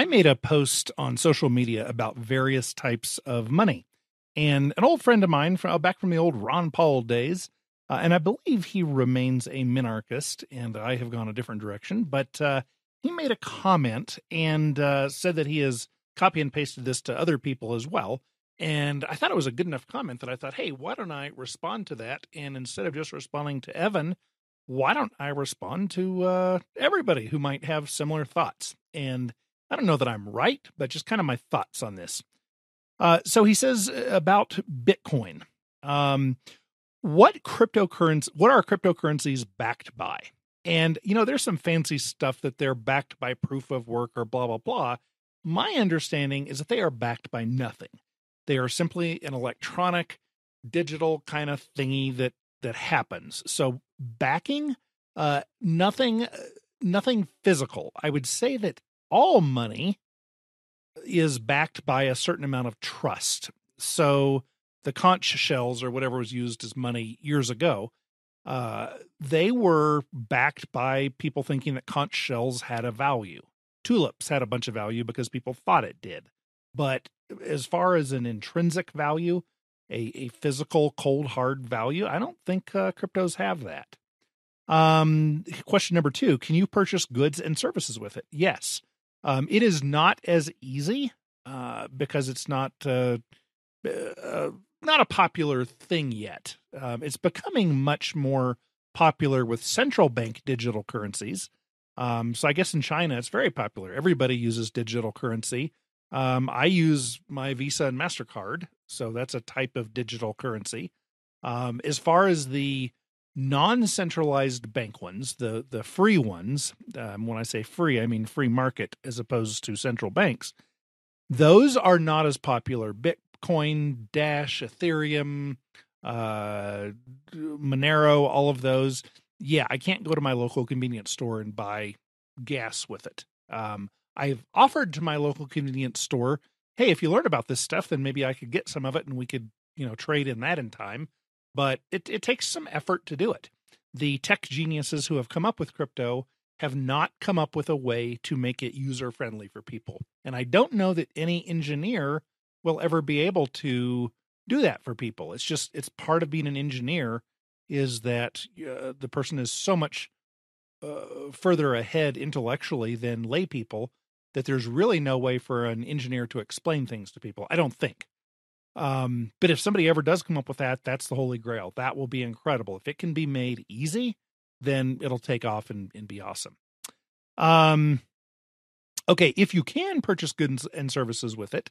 I made a post on social media about various types of money. And an old friend of mine from back from the old Ron Paul days, uh, and I believe he remains a minarchist, and I have gone a different direction, but uh, he made a comment and uh, said that he has copy and pasted this to other people as well. And I thought it was a good enough comment that I thought, hey, why don't I respond to that? And instead of just responding to Evan, why don't I respond to uh, everybody who might have similar thoughts? And I don't know that I'm right, but just kind of my thoughts on this. Uh, so he says about Bitcoin. Um, what cryptocurrency? What are cryptocurrencies backed by? And you know, there's some fancy stuff that they're backed by proof of work or blah blah blah. My understanding is that they are backed by nothing. They are simply an electronic, digital kind of thingy that that happens. So backing, uh, nothing, uh, nothing physical. I would say that all money is backed by a certain amount of trust. So the conch shells or whatever was used as money years ago, uh, they were backed by people thinking that conch shells had a value. Tulips had a bunch of value because people thought it did. But as far as an intrinsic value, a, a physical, cold, hard value, I don't think uh, cryptos have that. Um, question number two Can you purchase goods and services with it? Yes. Um, it is not as easy uh, because it's not uh, uh, not a popular thing yet. Um, it's becoming much more popular with central bank digital currencies. Um, so I guess in China it's very popular. Everybody uses digital currency. Um, I use my Visa and Mastercard, so that's a type of digital currency. Um, as far as the non-centralized bank ones, the the free ones. Um, when I say free, I mean free market as opposed to central banks. Those are not as popular. Bitcoin, Dash, Ethereum, uh, Monero, all of those. Yeah, I can't go to my local convenience store and buy gas with it. Um, I've offered to my local convenience store, hey, if you learn about this stuff, then maybe I could get some of it and we could, you know, trade in that in time but it, it takes some effort to do it. The tech geniuses who have come up with crypto have not come up with a way to make it user friendly for people. And I don't know that any engineer will ever be able to do that for people. It's just, it's part of being an engineer is that uh, the person is so much uh, further ahead intellectually than lay people that there's really no way for an engineer to explain things to people. I don't think. Um, but if somebody ever does come up with that, that's the holy grail. That will be incredible. If it can be made easy, then it'll take off and, and be awesome. Um, okay, if you can purchase goods and services with it,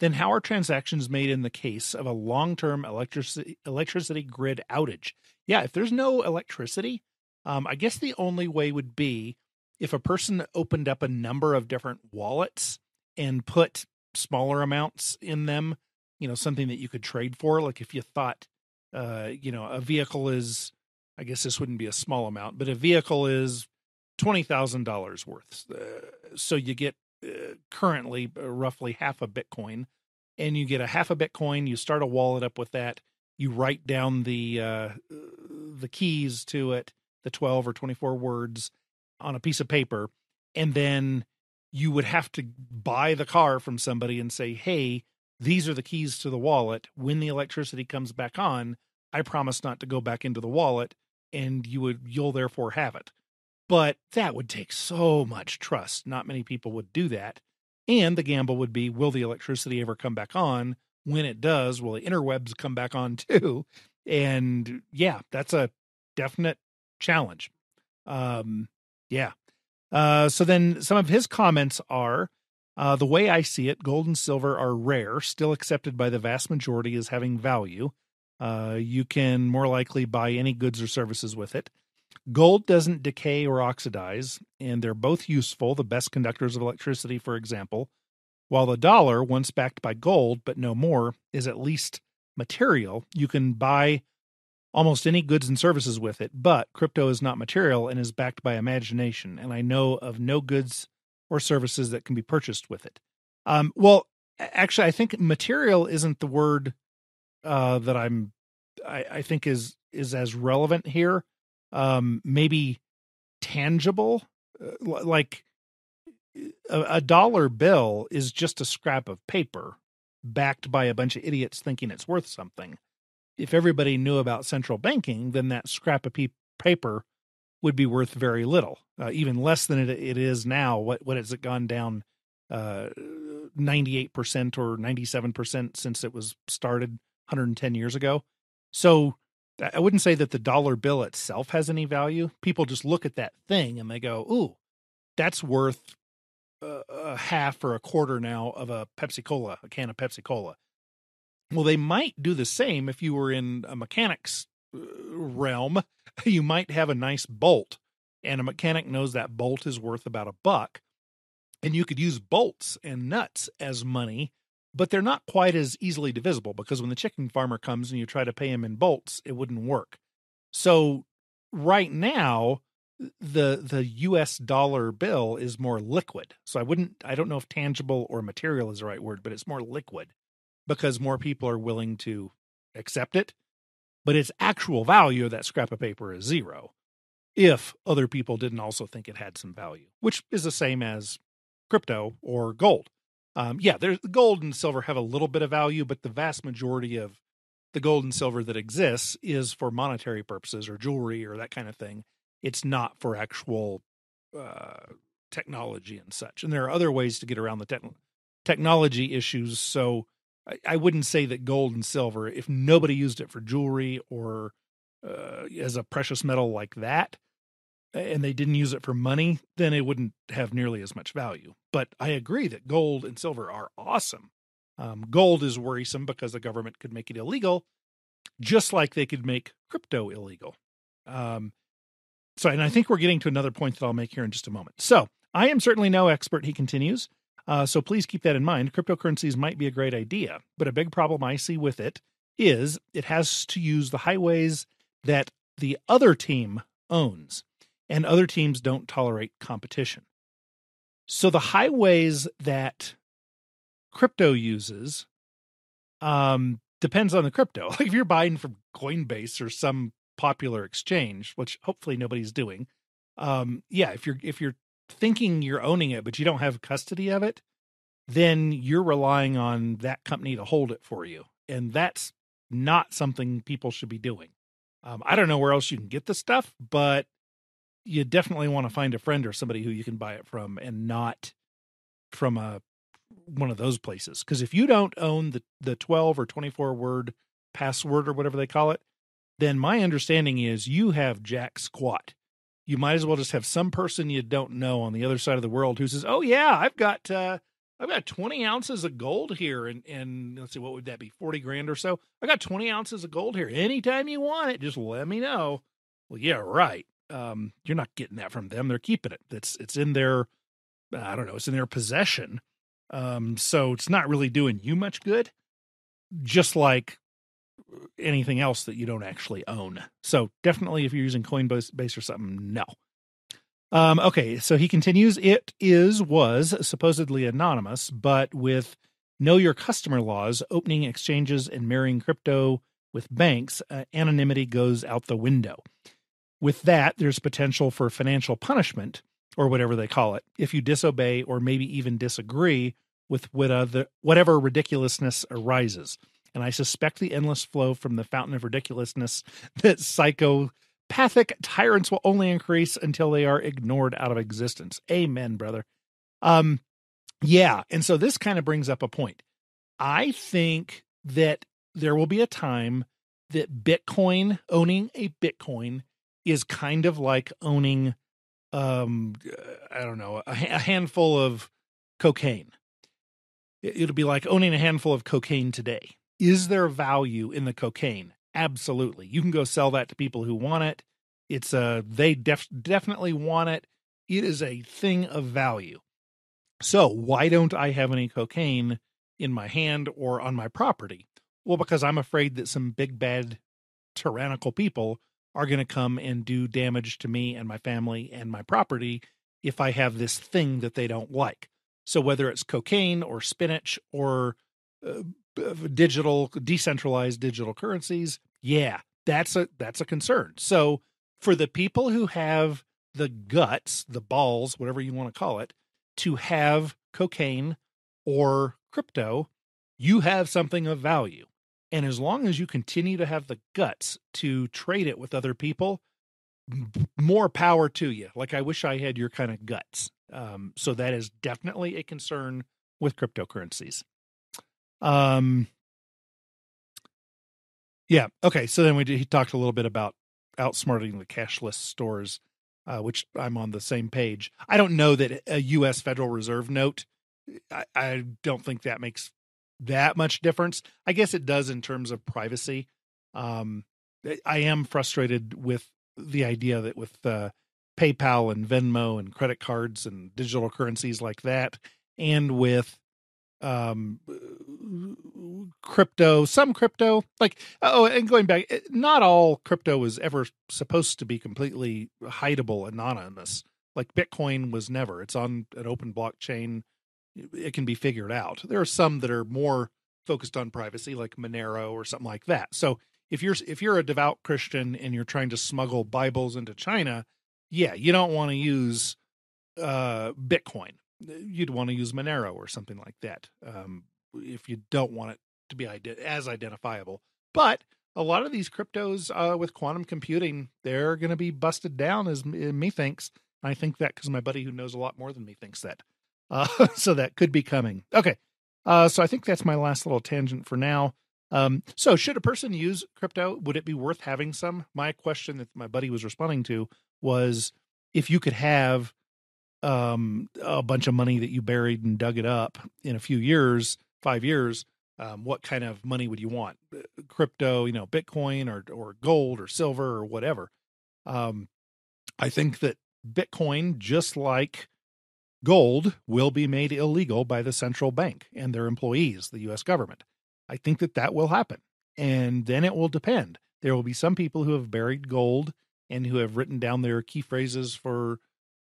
then how are transactions made in the case of a long-term electricity electricity grid outage? Yeah, if there's no electricity, um, I guess the only way would be if a person opened up a number of different wallets and put smaller amounts in them you know something that you could trade for like if you thought uh you know a vehicle is i guess this wouldn't be a small amount but a vehicle is $20,000 worth uh, so you get uh, currently uh, roughly half a bitcoin and you get a half a bitcoin you start a wallet up with that you write down the uh the keys to it the 12 or 24 words on a piece of paper and then you would have to buy the car from somebody and say hey these are the keys to the wallet. When the electricity comes back on, I promise not to go back into the wallet and you would you'll therefore have it. But that would take so much trust. Not many people would do that. And the gamble would be will the electricity ever come back on? When it does, will the interwebs come back on too? And yeah, that's a definite challenge. Um yeah. Uh so then some of his comments are uh, the way I see it, gold and silver are rare, still accepted by the vast majority as having value. Uh, you can more likely buy any goods or services with it. Gold doesn't decay or oxidize, and they're both useful, the best conductors of electricity, for example. While the dollar, once backed by gold, but no more, is at least material, you can buy almost any goods and services with it. But crypto is not material and is backed by imagination, and I know of no goods or services that can be purchased with it. Um, well, actually, I think material isn't the word uh, that I'm. I, I, think is is as relevant here. Um, maybe tangible, uh, like a, a dollar bill is just a scrap of paper backed by a bunch of idiots thinking it's worth something. If everybody knew about central banking, then that scrap of pe- paper would be worth very little, uh, even less than it, it is now. What what has it gone down? Uh, 98% or 97% since it was started 110 years ago. So I wouldn't say that the dollar bill itself has any value. People just look at that thing and they go, "Ooh, that's worth a, a half or a quarter now of a Pepsi Cola, a can of Pepsi Cola." Well, they might do the same if you were in a mechanics realm. You might have a nice bolt, and a mechanic knows that bolt is worth about a buck, and you could use bolts and nuts as money but they're not quite as easily divisible because when the chicken farmer comes and you try to pay him in bolts, it wouldn't work. So right now, the the US dollar bill is more liquid. So I wouldn't I don't know if tangible or material is the right word, but it's more liquid because more people are willing to accept it. But its actual value of that scrap of paper is zero if other people didn't also think it had some value, which is the same as crypto or gold. Um, yeah, there's gold and silver have a little bit of value, but the vast majority of the gold and silver that exists is for monetary purposes or jewelry or that kind of thing. It's not for actual uh, technology and such. And there are other ways to get around the te- technology issues. So I, wouldn't say that gold and silver, if nobody used it for jewelry or uh, as a precious metal like that, and they didn't use it for money, then it wouldn't have nearly as much value. But I agree that gold and silver are awesome. Um, gold is worrisome because the government could make it illegal, just like they could make crypto illegal. Um, so, and I think we're getting to another point that I'll make here in just a moment. So, I am certainly no expert, he continues. Uh, so, please keep that in mind. Cryptocurrencies might be a great idea, but a big problem I see with it is it has to use the highways that the other team owns and other teams don't tolerate competition. So the highways that crypto uses um, depends on the crypto. Like if you're buying from Coinbase or some popular exchange, which hopefully nobody's doing, um, yeah, if you're if you're thinking you're owning it but you don't have custody of it, then you're relying on that company to hold it for you, and that's not something people should be doing. Um, I don't know where else you can get the stuff, but you definitely want to find a friend or somebody who you can buy it from and not from a one of those places because if you don't own the the 12 or 24 word password or whatever they call it then my understanding is you have jack squat you might as well just have some person you don't know on the other side of the world who says oh yeah i've got uh i've got 20 ounces of gold here and and let's see what would that be 40 grand or so i got 20 ounces of gold here anytime you want it just let me know well yeah right um, you're not getting that from them. They're keeping it. It's it's in their I don't know, it's in their possession. Um, so it's not really doing you much good. Just like anything else that you don't actually own. So definitely if you're using Coinbase or something, no. Um, okay, so he continues, it is was supposedly anonymous, but with know your customer laws, opening exchanges and marrying crypto with banks, uh, anonymity goes out the window. With that, there's potential for financial punishment, or whatever they call it, if you disobey or maybe even disagree with whatever ridiculousness arises. And I suspect the endless flow from the fountain of ridiculousness that psychopathic tyrants will only increase until they are ignored out of existence. Amen, brother. Um, yeah. And so this kind of brings up a point. I think that there will be a time that Bitcoin, owning a Bitcoin, is kind of like owning um i don't know a, a handful of cocaine it'll be like owning a handful of cocaine today is there value in the cocaine? Absolutely. You can go sell that to people who want it. It's a they def, definitely want it. It is a thing of value. So why don't i have any cocaine in my hand or on my property? Well because i'm afraid that some big bad tyrannical people are going to come and do damage to me and my family and my property if I have this thing that they don't like. So whether it's cocaine or spinach or uh, digital decentralized digital currencies, yeah, that's a that's a concern. So for the people who have the guts, the balls, whatever you want to call it, to have cocaine or crypto, you have something of value. And as long as you continue to have the guts to trade it with other people, more power to you. Like I wish I had your kind of guts. Um, so that is definitely a concern with cryptocurrencies. Um, yeah. Okay. So then we did, he talked a little bit about outsmarting the cashless stores, uh, which I'm on the same page. I don't know that a U.S. Federal Reserve note. I, I don't think that makes that much difference. I guess it does in terms of privacy. Um, I am frustrated with the idea that with uh, PayPal and Venmo and credit cards and digital currencies like that, and with um crypto some crypto like oh and going back not all crypto was ever supposed to be completely hideable anonymous. Like bitcoin was never. It's on an open blockchain. It can be figured out. There are some that are more focused on privacy like monero or something like that. So if you're if you're a devout christian and you're trying to smuggle bibles into china yeah you don't want to use uh bitcoin. You'd want to use Monero or something like that um, if you don't want it to be as identifiable. But a lot of these cryptos uh, with quantum computing, they're going to be busted down, as me thinks. I think that because my buddy who knows a lot more than me thinks that. Uh, so that could be coming. Okay. Uh, so I think that's my last little tangent for now. Um, so should a person use crypto? Would it be worth having some? My question that my buddy was responding to was if you could have um, a bunch of money that you buried and dug it up in a few years, five years, um, what kind of money would you want? Uh, crypto, you know, Bitcoin or or gold or silver or whatever. Um, I think that Bitcoin, just like gold, will be made illegal by the central bank and their employees, the U.S. government. I think that that will happen, and then it will depend. There will be some people who have buried gold and who have written down their key phrases for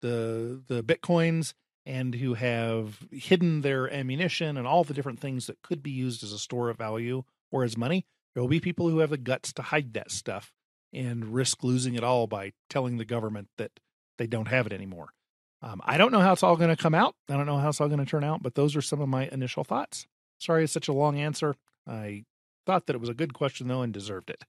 the the bitcoins and who have hidden their ammunition and all the different things that could be used as a store of value or as money. There will be people who have the guts to hide that stuff and risk losing it all by telling the government that they don't have it anymore. Um, I don't know how it's all going to come out. I don't know how it's all going to turn out, but those are some of my initial thoughts. Sorry it's such a long answer. I thought that it was a good question, though, and deserved it.